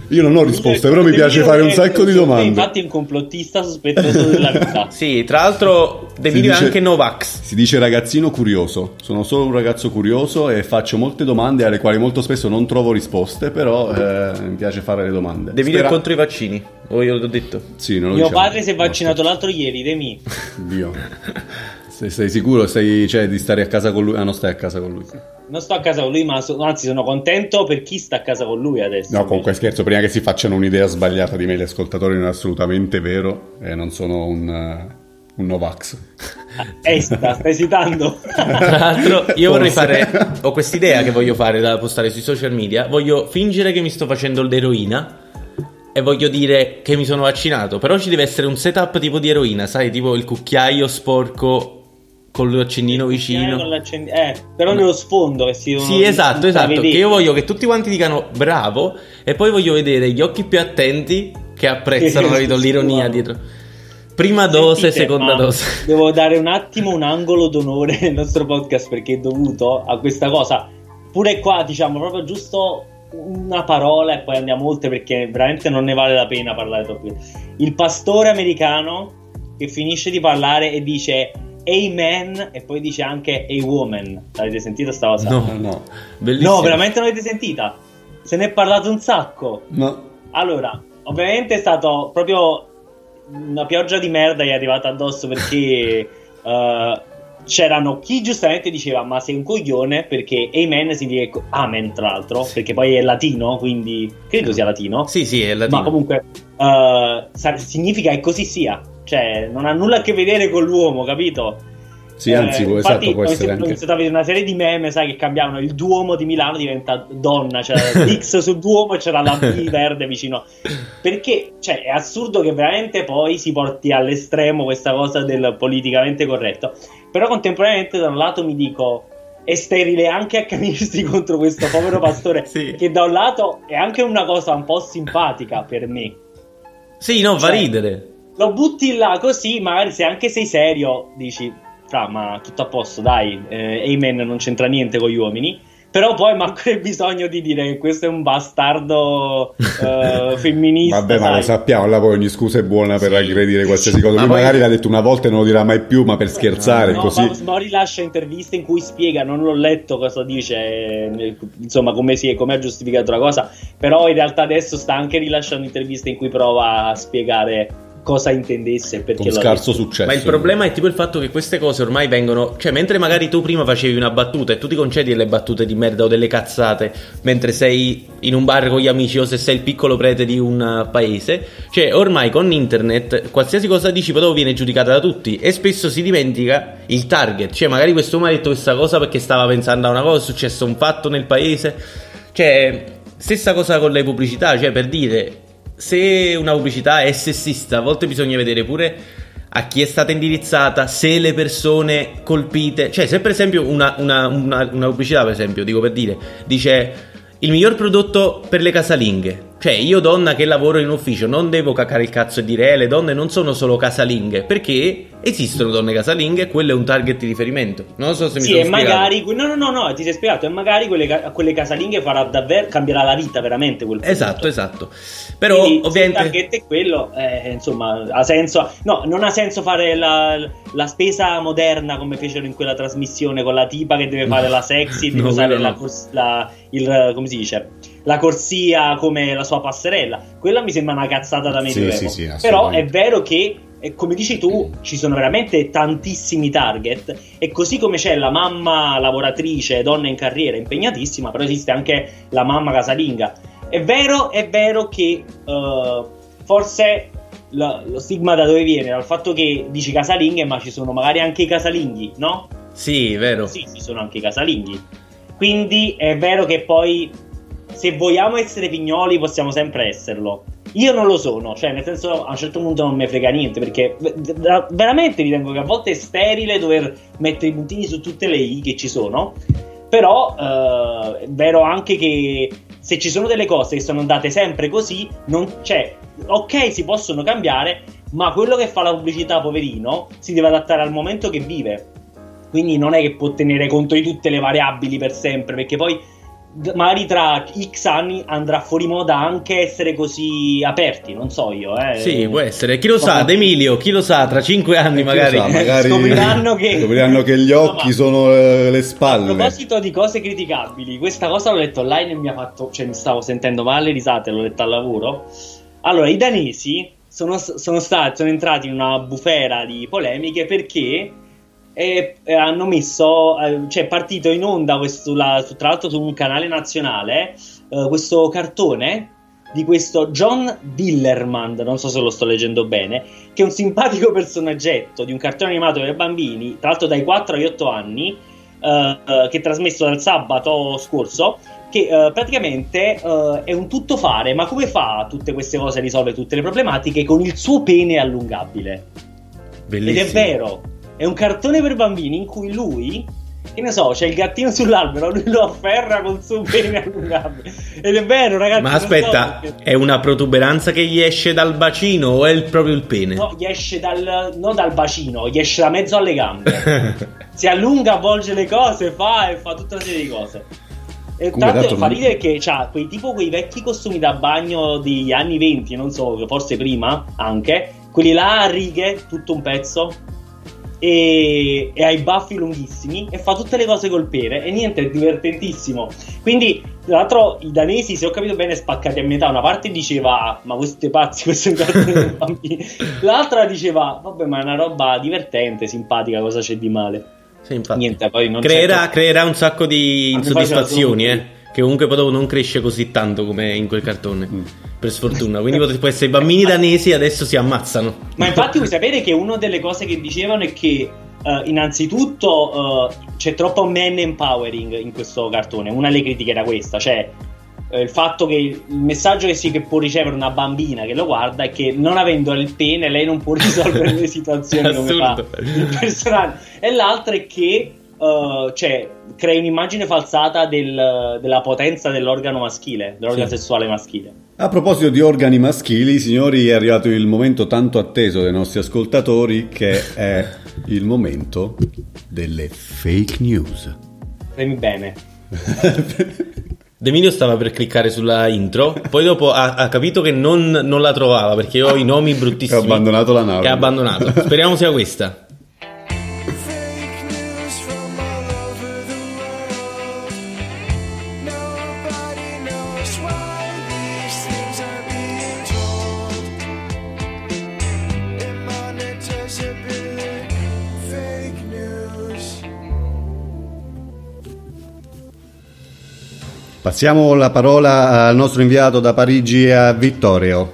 io non ho risposte, però mi piace fare un sacco di domande. Infatti è un complottista sospettoso della vita. Sì, tra l'altro De Si Emilio è dice- anche Novax. Si dice ragazzino curioso. Sono solo un ragazzo curioso e faccio molte domande alle quali molto spesso non trovo risposte, però eh, mi piace fare le domande. De Emilio è Spera- contro i vaccini. O io l'ho detto. Sì, non lo Mio diciamo. padre si è vaccinato l'altro ieri, Demi. Dio. Sei, sei sicuro sei, cioè, di stare a casa con lui? Ah, non stai a casa con lui. Non sto a casa con lui, ma so- anzi sono contento per chi sta a casa con lui adesso. No, comunque scherzo, prima che si facciano un'idea sbagliata di me, gli ascoltatori non è assolutamente vero e non sono un, eh, un Novax. Esta, stai esitando. Tra l'altro, io vorrei Forse. fare. Ho quest'idea che voglio fare da postare sui social media. Voglio fingere che mi sto facendo l'eroina. E voglio dire che mi sono vaccinato. Però ci deve essere un setup tipo di eroina, sai? Tipo il cucchiaio sporco con l'accendino Eh, vicino. eh, però nello sfondo che si Sì, esatto, esatto. Che io voglio che tutti quanti dicano bravo. E poi voglio vedere gli occhi più attenti che apprezzano capito, l'ironia dietro. Prima dose, Sentite, seconda dose. Devo dare un attimo un angolo d'onore nel nostro podcast perché è dovuto a questa cosa. Pure qua, diciamo, proprio giusto una parola e poi andiamo oltre perché veramente non ne vale la pena parlare troppo. Il pastore americano che finisce di parlare e dice Amen e poi dice anche A woman. L'avete sentito sta cosa? No. no. Bellissimo. No, veramente non l'avete sentita? Se ne è parlato un sacco. No. Allora, ovviamente è stato proprio una pioggia di merda gli è arrivata addosso perché eh, c'erano chi giustamente diceva ma sei un coglione? Perché amen significa co- amen tra l'altro perché poi è latino quindi credo sia latino. Sì, sì, è latino. ma comunque sa- significa che così sia. Cioè non ha nulla a che vedere con l'uomo capito Sì, anzi, eh, può- infatti, esatto, può ho essere anche... a vedere una serie di meme, sai, che cambiavano. Il Duomo di Milano diventa donna, c'era l'X sul Duomo e c'era la B verde vicino. Perché, cioè, è assurdo che veramente poi si porti all'estremo questa cosa del politicamente corretto. Però contemporaneamente, da un lato mi dico... È sterile anche accanirsi contro questo povero pastore, Sì. che da un lato è anche una cosa un po' simpatica per me. Sì, no, Cioè, ridere. Lo butti là così, magari se anche sei serio, dici, fra, ma tutto a posto, dai, eh, Amen non c'entra niente con gli uomini. Però poi manco c'è bisogno di dire che questo è un bastardo eh, femminista. Vabbè, ma lo sappiamo, là poi ogni scusa è buona per Sì. aggredire qualsiasi cosa. Ma Lui poi- magari l'ha detto una volta e non lo dirà mai più, ma per scherzare, No, così. ma Mori lascia interviste in cui spiega, non l'ho letto cosa dice, insomma come, si, come ha giustificato la cosa, però in realtà adesso sta anche rilasciando interviste in cui prova a spiegare cosa intendesse e perché Con scarso detto. successo. Ma il problema è tipo il fatto che queste cose ormai vengono. Cioè, mentre magari tu prima facevi una battuta e tu ti concedi delle battute di merda o delle cazzate mentre sei in un bar con gli amici o se sei il piccolo prete di un uh, paese, cioè ormai con internet qualsiasi cosa dici poi dopo viene giudicata da tutti e spesso si dimentica il target. Cioè, magari quest'uomo ha detto questa cosa perché stava pensando a una cosa, è successo un fatto nel paese. Cioè, stessa cosa con le pubblicità, cioè per dire se una pubblicità è sessista, a volte bisogna vedere pure a chi è stata indirizzata, se le persone colpite, cioè se per esempio una, una- una- una pubblicità, per esempio, dico per dire, dice il miglior prodotto per le casalinghe, cioè io donna che lavoro in ufficio non devo cacare il cazzo e dire eh, le donne non sono solo casalinghe, perché esistono donne casalinghe e quello è un target di riferimento. Non so se mi Sì, sono e spiegato. magari no, no, no, no, ti sei spiegato. E magari quelle, a quelle casalinghe farà davvero cambierà la vita veramente quel prodotto. Esatto, esatto. Però Quindi, se ovviamente il target è quello, eh, insomma, ha senso. No, non ha senso fare la, la spesa moderna come fecero in quella trasmissione con la tipa che deve fare la sexy, deve No, usare la, no. cos- la- il come si dice? La corsia come la sua passerella. Quella mi sembra una cazzata da medioevo. Sì, sì, sì, Però è vero che, eh, come dici tu, ci sono veramente tantissimi target. E così come c'è la mamma lavoratrice, donna in carriera, impegnatissima, però esiste anche la mamma casalinga. È vero, è vero che eh, forse lo, lo stigma da dove viene? Dal fatto che dici casalinghe, ma ci sono magari anche i casalinghi, no? Sì, vero. Sì, ci sono anche i casalinghi. Quindi è vero che poi, se vogliamo essere pignoli, possiamo sempre esserlo. Io non lo sono, cioè, nel senso, a un certo punto non mi frega niente, perché veramente ritengo che a volte è sterile dover mettere i puntini su tutte le i che ci sono. Però eh, è vero anche che se ci sono delle cose che sono andate sempre così, non c'è. Ok, si possono cambiare, ma quello che fa la pubblicità, poverino, si deve adattare al momento che vive. Quindi non è che può tenere conto di tutte le variabili per sempre, perché poi magari tra X anni andrà fuori moda anche essere così aperti, non so io. Eh. Sì, può essere. Chi lo sa, Ma- D'Emilio, chi lo sa, tra cinque anni magari. Sa, magari Scopriranno che- scopriranno che gli occhi No, sono eh, le A spalle. proposito di cose criticabili, questa cosa l'ho letto online e mi ha fatto, cioè mi stavo sentendo male le risate, l'ho letta al lavoro. Allora, i danesi sono, sono stati, sono entrati in una bufera di polemiche perché eh, eh, hanno messo, eh, cioè è partito in onda questo, la- tra l'altro su un canale nazionale, eh, questo cartone di questo John Dillerman, non so se lo sto leggendo bene, che è un simpatico personaggetto di un cartone animato per bambini, tra l'altro dai 4 agli 8 anni, eh, eh, che è trasmesso dal sabato scorso, che eh, praticamente eh, è un tuttofare, ma come fa tutte queste cose a risolvere tutte le problematiche? Con il suo pene allungabile. Bellissimo. Ed è vero, è un cartone per bambini in cui lui, che ne so, c'è il gattino sull'albero, lui lo afferra col suo pene allungabile. Ed è vero, ragazzi. Ma non so aspetta, perché- è una protuberanza che gli esce dal bacino o è il- proprio il pene? No, gli esce dal, non dal bacino, gli esce da mezzo alle gambe. si allunga, avvolge le cose, fa e fa tutta una serie di cose. E Comunque, tanto fa ridere che c'ha quei tipo quei vecchi costumi da bagno degli anni 20, non so, forse prima anche, quelli là a righe, tutto un pezzo. E, e ha i baffi lunghissimi e fa tutte le cose col pene e niente, è divertentissimo. Quindi, tra l'altro, i danesi, se ho capito bene, spaccati a metà. Una parte diceva: Ma questi pazzi, questo è un cartone bambini. L'altra diceva: Vabbè, ma è una roba divertente, simpatica, cosa c'è di male? Sì, infatti. Niente, poi non creerà, creerà un sacco di insoddisfazioni, eh. Che comunque poi dopo non cresce così tanto come in quel cartone. Mm. Per sfortuna. Quindi pot- può essere i bambini danesi adesso si ammazzano. Ma infatti vuoi sapere che una delle cose che dicevano è che eh, innanzitutto eh, c'è troppo man empowering in questo cartone. Una delle critiche era questa, cioè eh, il fatto che il messaggio che, sì, che può ricevere una bambina che lo guarda è che non avendo il pene lei non può risolvere le situazioni come fa il personaggio. E l'altra è che eh, cioè, crea un'immagine falsata del- della potenza dell'organo maschile, dell'organo Sì. sessuale maschile. A proposito di organi maschili, signori, è arrivato il momento tanto atteso dai nostri ascoltatori che è il momento delle fake news. Premi bene. D'Emilio stava per cliccare sulla intro, poi dopo ha, ha capito che non, non la trovava perché io ho i nomi bruttissimi. Che ha abbandonato la nave. Che ha abbandonato. Speriamo sia questa. Passiamo la parola al nostro inviato da Parigi a Vittorio.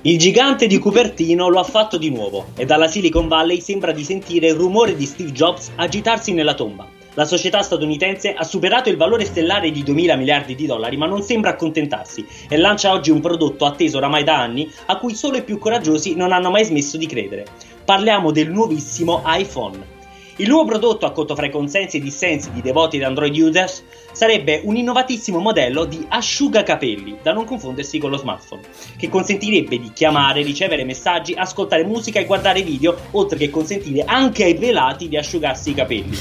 Il gigante di Cupertino lo ha fatto di nuovo e dalla Silicon Valley sembra di sentire il rumore di Steve Jobs agitarsi nella tomba. La società statunitense ha superato il valore stellare di 2000 miliardi di dollari ma non sembra accontentarsi e lancia oggi un prodotto atteso oramai da anni a cui solo i più coraggiosi non hanno mai smesso di credere. Parliamo del nuovissimo iPhone. Il nuovo prodotto, accolto fra i consensi e i dissensi di devoti ed Android users, sarebbe un innovatissimo modello di asciugacapelli, da non confondersi con lo smartphone, che consentirebbe di chiamare, ricevere messaggi, ascoltare musica e guardare video, oltre che consentire anche ai pelati di asciugarsi i capelli.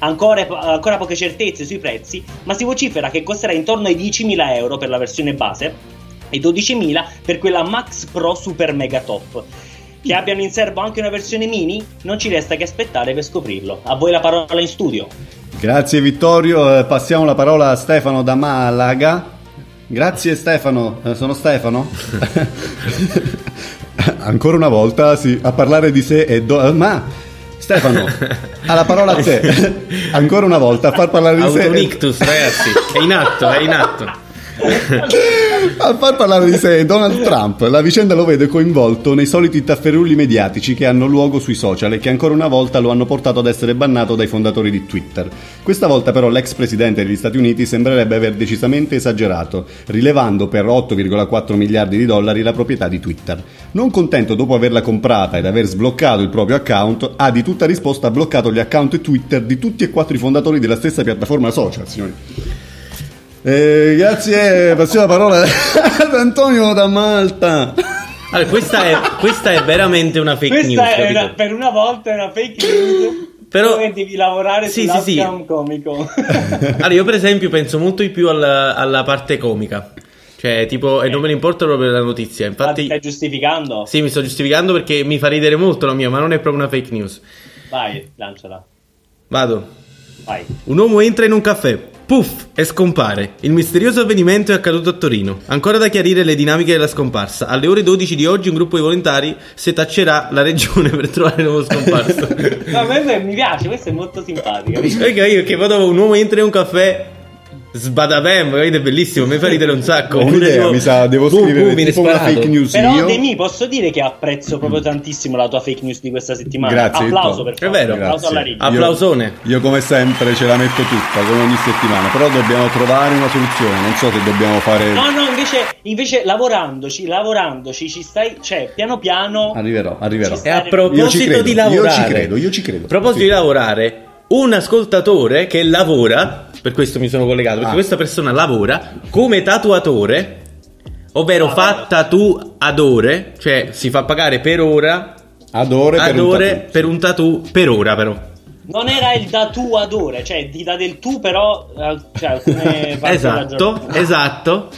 Ancora, ancora poche certezze sui prezzi, ma si vocifera che costerà intorno ai 10.000 euro per la versione base e 12.000 per quella Max Pro Super Mega Top. Che abbiano in serbo anche una versione mini? Non ci resta che aspettare per scoprirlo. A voi la parola in studio. Grazie Vittorio, Eh, passiamo la parola a Stefano da Malaga. Grazie Stefano, Eh, sono Stefano. Ancora una volta sì, a parlare di sé e do- ma Stefano, ha la parola a te. Ancora una volta a far parlare di sé. un ictus, ragazzi. È in atto, è in atto. A far parlare di sé Donald Trump, la vicenda lo vede coinvolto nei soliti tafferulli mediatici che hanno luogo sui social e che ancora una volta lo hanno portato ad essere bannato dai fondatori di Twitter. Questa volta però l'ex presidente degli Stati Uniti sembrerebbe aver decisamente esagerato, rilevando per 8,4 miliardi di dollari la proprietà di Twitter. Non contento dopo averla comprata ed aver sbloccato il proprio account, ha di tutta risposta bloccato gli account Twitter di tutti e quattro i fondatori della stessa piattaforma social, signori. Eh, grazie, passiamo la parola ad Antonio da Malta. Allora, questa è, questa è veramente una fake Questa news, è una- per una volta è una fake news. Però- devi lavorare Sì, sì, sì. comico. Allora, io per esempio penso molto di più alla, alla parte comica. Cioè, tipo, e non me ne importa proprio la notizia. Ma ti Infatti, stai giustificando? sì, mi sto giustificando perché mi fa ridere molto la mia, ma non è proprio una fake news. Vai, lanciala. Vado. Vai. Un uomo entra in un caffè, puff, e scompare. Il misterioso avvenimento è accaduto a Torino. Ancora da chiarire le dinamiche della scomparsa. Alle ore 12 di oggi un gruppo di volontari setaccerà la regione per trovare il nuovo scomparso. No, a me mi piace, questa è molto simpatica. Perché io che vado un uomo entra in un caffè sbadabem, capite? È bellissimo, mi fa ridere un sacco. Ho un'idea, mi sa, devo boom, scrivere boom, tipo una fake news Però io. Demi, posso dire che apprezzo proprio tantissimo la tua fake news di questa settimana. Grazie, Applauso per È favore. vero. Applauso alla regia. Io- Applausone. Io, come sempre ce la metto tutta, come ogni settimana, però dobbiamo trovare una soluzione, non so se dobbiamo fare... No, no, invece, invece lavorandoci, lavorandoci, ci stai, cioè, piano piano... Arriverò, arriverò. E a Io proposito credo, di io ci lavorare, credo, io ci credo. A proposito Sì. di lavorare, un ascoltatore che lavora, per questo mi sono collegato, perché Ah. questa persona lavora come tatuatore, ovvero Ah, fa tatu ad ore, cioè si fa pagare per ora, Ad ore per ad un ore tattoo. per un tatu per ora però. Non era il da tu ad ore, cioè di da del tu, però eh, cioè, Esatto, esatto.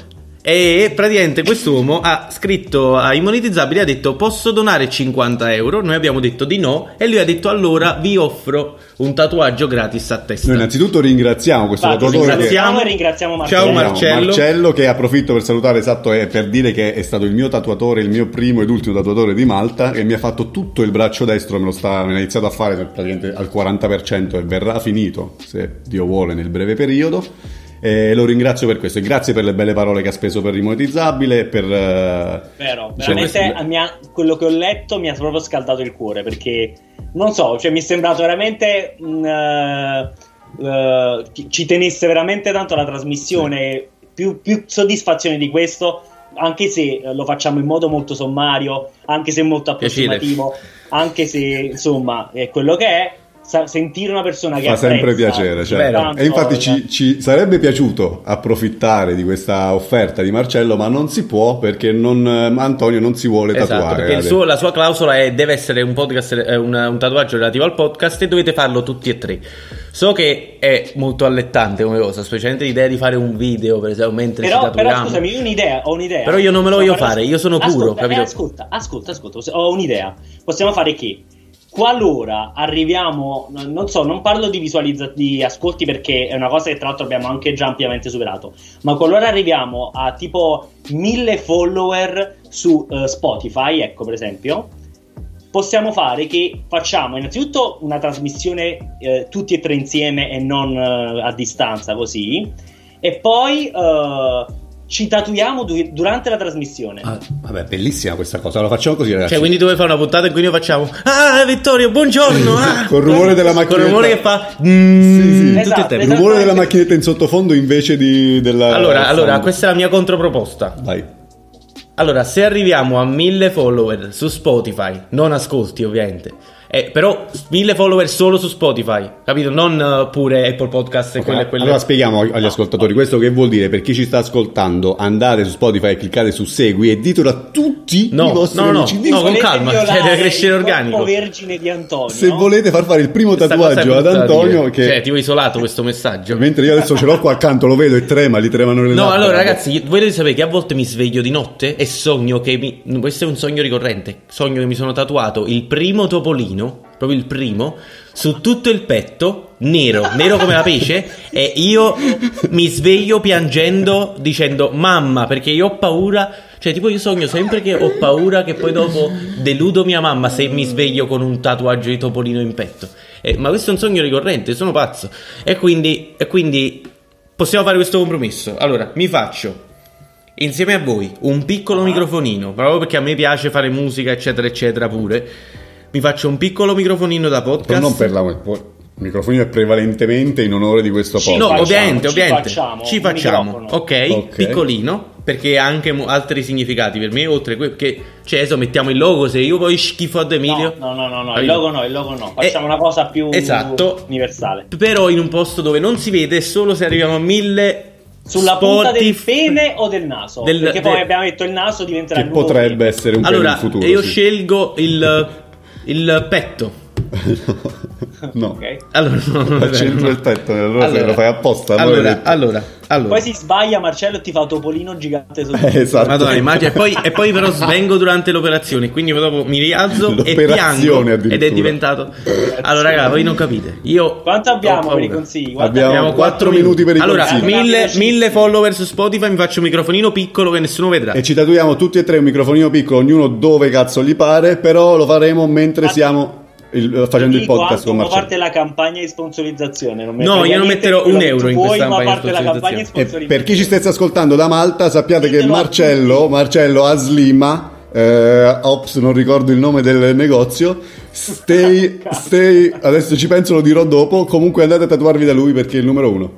E praticamente quest'uomo ha scritto a Immonetizzabili ha detto posso donare 50 euro? Noi abbiamo detto di no e lui ha detto allora vi offro un tatuaggio gratis a testa. Noi innanzitutto ringraziamo questo Infatti, tatuatore che... ringraziamo e ringraziamo Marcello. Ciao, Mar- Marcello. Marcello. che approfitto per salutare esatto è per dire che è stato il mio tatuatore, il mio primo ed ultimo tatuatore di Malta e mi ha fatto tutto il braccio destro, me lo sta, me l'ha iniziato a fare praticamente al 40% e verrà finito, se Dio vuole, nel breve periodo. E lo ringrazio per questo e grazie per le belle parole che ha speso per Rimonetizzabile e per... eh, Vero, Cioè, veramente questo- mi ha- quello che ho letto mi ha proprio scaldato il cuore perché non so, cioè mi è sembrato veramente mm, eh, eh, ci- ci tenesse veramente tanto alla trasmissione, più, più soddisfazione di questo, anche se lo facciamo in modo molto sommario, anche se molto Piacere. approssimativo, anche se insomma è quello che è. Sa- sentire una persona che fa sempre piacere. cioè. Vero. tanto- E infatti ci, ci sarebbe piaciuto approfittare di questa offerta di Marcello, ma non si può perché non- eh, Antonio non si vuole Esatto, tatuare. perché suo- la sua clausola è deve essere un podcast, eh, un, un tatuaggio relativo al podcast e dovete farlo tutti e tre. So che è molto allettante come cosa, specialmente l'idea di fare un video, per esempio, mentre Però, però tatuiamo. scusami, io ho un'idea, ho un'idea. Però io non me lo voglio fare, io sono puro, ascolta, capito? eh, ascolta, ascolta, ascolta, ho un'idea. Possiamo fare che qualora arriviamo, no- non so, non parlo di visualizza di ascolti perché è una cosa che tra l'altro abbiamo anche già ampiamente superato, ma qualora arriviamo a tipo mille follower su eh, Spotify, ecco per esempio, possiamo fare che facciamo innanzitutto una trasmissione eh, tutti e tre insieme e non eh, a distanza così e poi eh, ci tatuiamo du- durante la trasmissione. Ah, vabbè, bellissima questa cosa. Lo facciamo così, ragazzi. Cioè, quindi dove fa una puntata in cui noi facciamo Ah, Vittorio, buongiorno! Ah! Col rumore della Con il macchinetta. rumore che fa mm, Sì, sì. il Esatto. Il rumore della macchinetta in sottofondo invece di, della. Allora, del allora, questa è la mia controproposta. Vai. Allora, se arriviamo a 1000 follower su Spotify, non ascolti ovviamente, eh, però 1000 follower solo su Spotify, capito? Non eh, pure Apple Podcast e Ok, quelle e quelle. Allora spieghiamo agli ascoltatori questo che vuol dire per chi ci sta ascoltando andate su Spotify e cliccate su segui e ditelo a tutti No, i vostri no, no, amici di no, con calma, cioè, deve crescere organico. vergine di Antonio. se volete far fare il primo tatuaggio ad Antonio che Cioè, tipo isolato questo messaggio. mentre io adesso ce l'ho qua accanto lo vedo e trema gli tremano le No, labbra allora ragazzi, voi dovete sapere che a volte mi sveglio di notte e sogno che mi... Questo è un sogno ricorrente. Sogno che mi sono tatuato il primo topolino, proprio il primo, su tutto il petto, nero, nero come la pesce, e io mi sveglio piangendo dicendo mamma, perché io ho paura, cioè tipo io sogno sempre che ho paura che poi dopo deludo mia mamma se mi sveglio con un tatuaggio di topolino in petto. Eh, ma questo è un sogno ricorrente, sono pazzo. E quindi, e quindi possiamo fare questo compromesso. Allora, mi faccio insieme a voi un piccolo microfonino, proprio perché a me piace fare musica, eccetera, eccetera, pure. Mi faccio un piccolo microfonino da podcast. Però non per la... Il microfonino è prevalentemente in onore di questo podcast. No, facciamo, ovviamente, ci ovviamente. facciamo ci facciamo. microfono. Ok, piccolino, perché ha anche altri significati per me, oltre que- che cioè adesso mettiamo il logo, se io poi schifo ad Emilio. No, no, no, no, no, il logo no, il logo no. Facciamo Eh, una cosa più esatto. universale. Però in un posto dove non si vede solo se arriviamo a mille Sulla punta del Spotify- pene o del naso? Del- Perché poi del- abbiamo detto il naso diventerà Che potrebbe pene. essere un po' Allora, il futuro. io sì. scelgo il, il petto. Ok. Allora, no, Al centro del petto, allora se lo fai apposta, allora Allora, allora, allora. Poi si sbaglia Marcello e ti fa topolino gigante sul Eh, esatto. Madonna, immagina, e poi, e poi però svengo durante l'operazione, quindi dopo mi rialzo e piango ed è diventato... Allora raga, voi non capite, io... Quanto abbiamo per i consigli? Quanto Abbiamo Abbiamo 4 4 minuti per i Allora, consigli. mille, Velocissimi. mille follower su Spotify, mi faccio un microfonino piccolo che nessuno vedrà. E ci tatuiamo tutti e tre un microfonino piccolo, ognuno dove cazzo gli pare, però lo faremo mentre siamo il- facendo il Dico, podcast con Marcello. parte la campagna di sponsorizzazione. No, io non metterò un che euro in questa campagna di campagna di E sponsorizzazione. per chi ci stesse ascoltando da Malta, sappiate che Ditelo a Marcello. Marcello a Slima, eh, ops, non ricordo il nome del negozio. Stay, stay, adesso ci penso, lo dirò dopo. Comunque andate a tatuarvi da lui perché è il numero uno.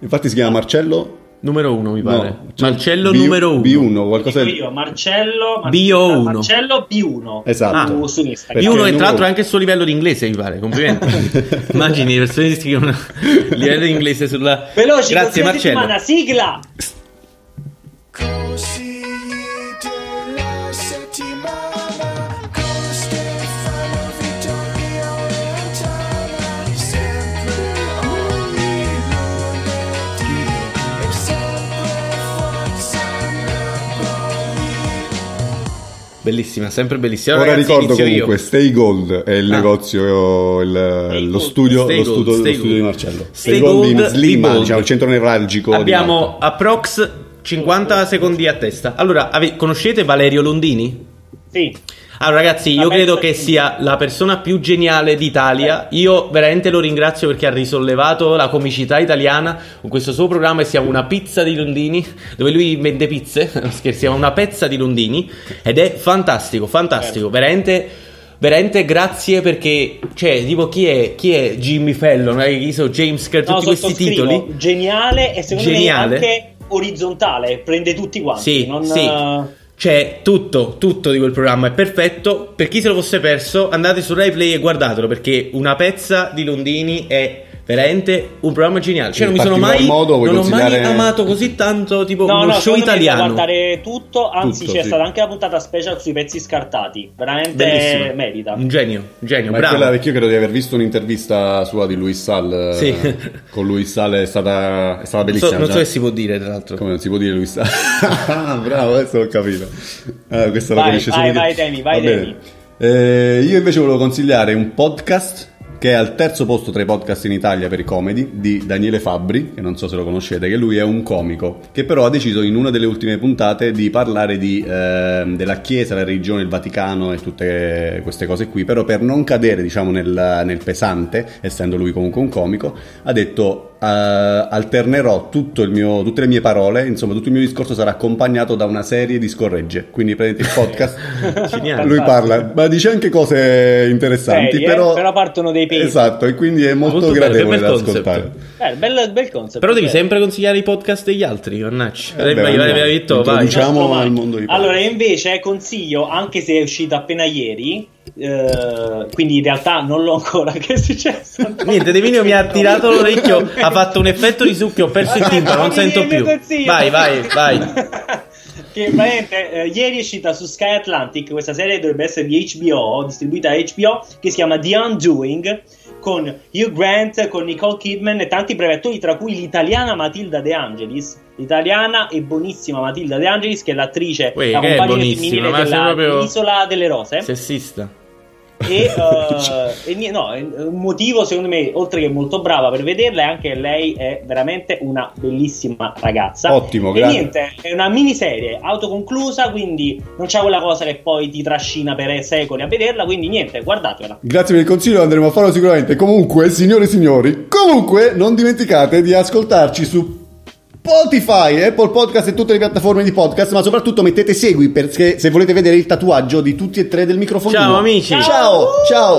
Infatti si chiama Marcello. Numero uno, mi pare. No, cioè, Marcello B- numero uno. B1, qualcosa del... io, Marcello, Mar- B1. Marcello B1. Esatto. Su, su Instagram. Io Perché uno e il tra l'altro anche il suo livello di inglese, mi pare. Complimenti. Immagini le persone che scrivono livello di inglese sulla. Veloci, Grazie, Marcello. settimana, sigla! Bellissima, sempre bellissima. Ora Ragazzi, ricordo comunque, io. Stay Gold è il Ah. negozio, il- lo Gold, studio, Stay lo Gold, studio, Stay lo studio di Marcello. Stay Gold in Gold, Be Bold. diciamo, il centro nevralgico. Abbiamo approx 50 secondi a testa. Allora, ave- conoscete Valerio Londini? Sì. Allora, ragazzi, io credo che sia la persona più geniale d'Italia. Io veramente lo ringrazio perché ha risollevato la comicità italiana con questo suo programma e siamo una pizza di Londini, dove lui vende pizze, no, scherziamo, una pezza di Londini ed è fantastico, fantastico, veramente Veramente grazie perché, cioè, tipo, chi è, chi è Jimmy Fallon? Eh, chi sono James Kerr, No, tutti questi sottoscrivo. titoli? Geniale e secondo Geniale. me anche orizzontale, prende tutti quanti. Sì, non, sì. eh, Cioè, tutto, tutto di quel programma è perfetto. Per chi se lo fosse perso, andate su Rai Play e guardatelo perché una pezza di Londini è veramente un programma geniale. Cioè, In non mi sono mai, modo non ho mai amato così tanto, tipo, No, uno no, show italiano. guardare tutto, anzi Tutto, c'è sì. stata anche la puntata special sui pezzi scartati, veramente Bellissimo. merita. Un genio, un genio, Ma bravo. quella perché io credo di aver visto un'intervista sua di Luis Sal. Sì. Con Luis Sal è stata, è stata Non so, bellissima. non so cioè- se si può dire, tra l'altro. Come non si può dire Luis Sal? Bravo, adesso l'ho capito. Ah, questa la Vai, vai, solo vai, chi- Temi, vai. Temi. Eh, io invece volevo consigliare un podcast che è al terzo posto tra i podcast in Italia per i comedy di Daniele Fabbri, che non so se lo conoscete, che lui è un comico, che però ha deciso in una delle ultime puntate di parlare di, ehm, della Chiesa, la religione, il Vaticano e tutte queste cose qui, però per non cadere diciamo nel, nel pesante, essendo lui comunque un comico, ha detto eh, alternerò tutto il mio- tutte le mie parole, insomma tutto il mio discorso sarà accompagnato da una serie di scorregge, quindi prendete il podcast lui parla, ma dice anche cose interessanti, Serie, però... però partono dei pesi. Esatto, e quindi è molto, Molto bello, gradevole che da concept. ascoltare. Eh, bel, bel concept. Però devi bello. sempre consigliare i podcast degli altri, mannaggia. Eh, beh, vai, vai, vai, Vitto, vai. Mai. al mondo di Allora, podcast. invece consiglio, anche se è uscito appena ieri, eh, quindi in realtà non l'ho ancora, che è successo? Niente, Deminio mi ha tirato l'orecchio, ha fatto un effetto di succhio, ho perso il timpano, non sento più. Vai, vai, vai. che praticamente eh, ieri è uscita su Sky Atlantic questa serie dovrebbe essere di HBO, distribuita da HBO, che si chiama The Undoing, con Hugh Grant, con Nicole Kidman e tanti brevettori, tra cui l'italiana Matilda De Angelis. L'italiana e buonissima Matilda De Angelis, che è l'attrice, Uè, la buonissima, femminile della proprio- Isola delle Rose. Sessista. E, eh, e no, un motivo secondo me, oltre che molto brava per vederla, è anche che lei è veramente una bellissima ragazza. Ottimo, e grazie. niente, è una miniserie autoconclusa, quindi non c'è quella cosa che poi ti trascina per secoli a vederla, quindi niente, guardatela. Grazie per il consiglio, andremo a farlo sicuramente. Comunque, signore e signori, comunque non dimenticate di ascoltarci su Spotify, Apple Podcast e tutte le piattaforme di podcast, ma soprattutto mettete segui perché se volete vedere il tatuaggio di tutti e tre del microfonino. Ciao, amici. Ciao, ciao.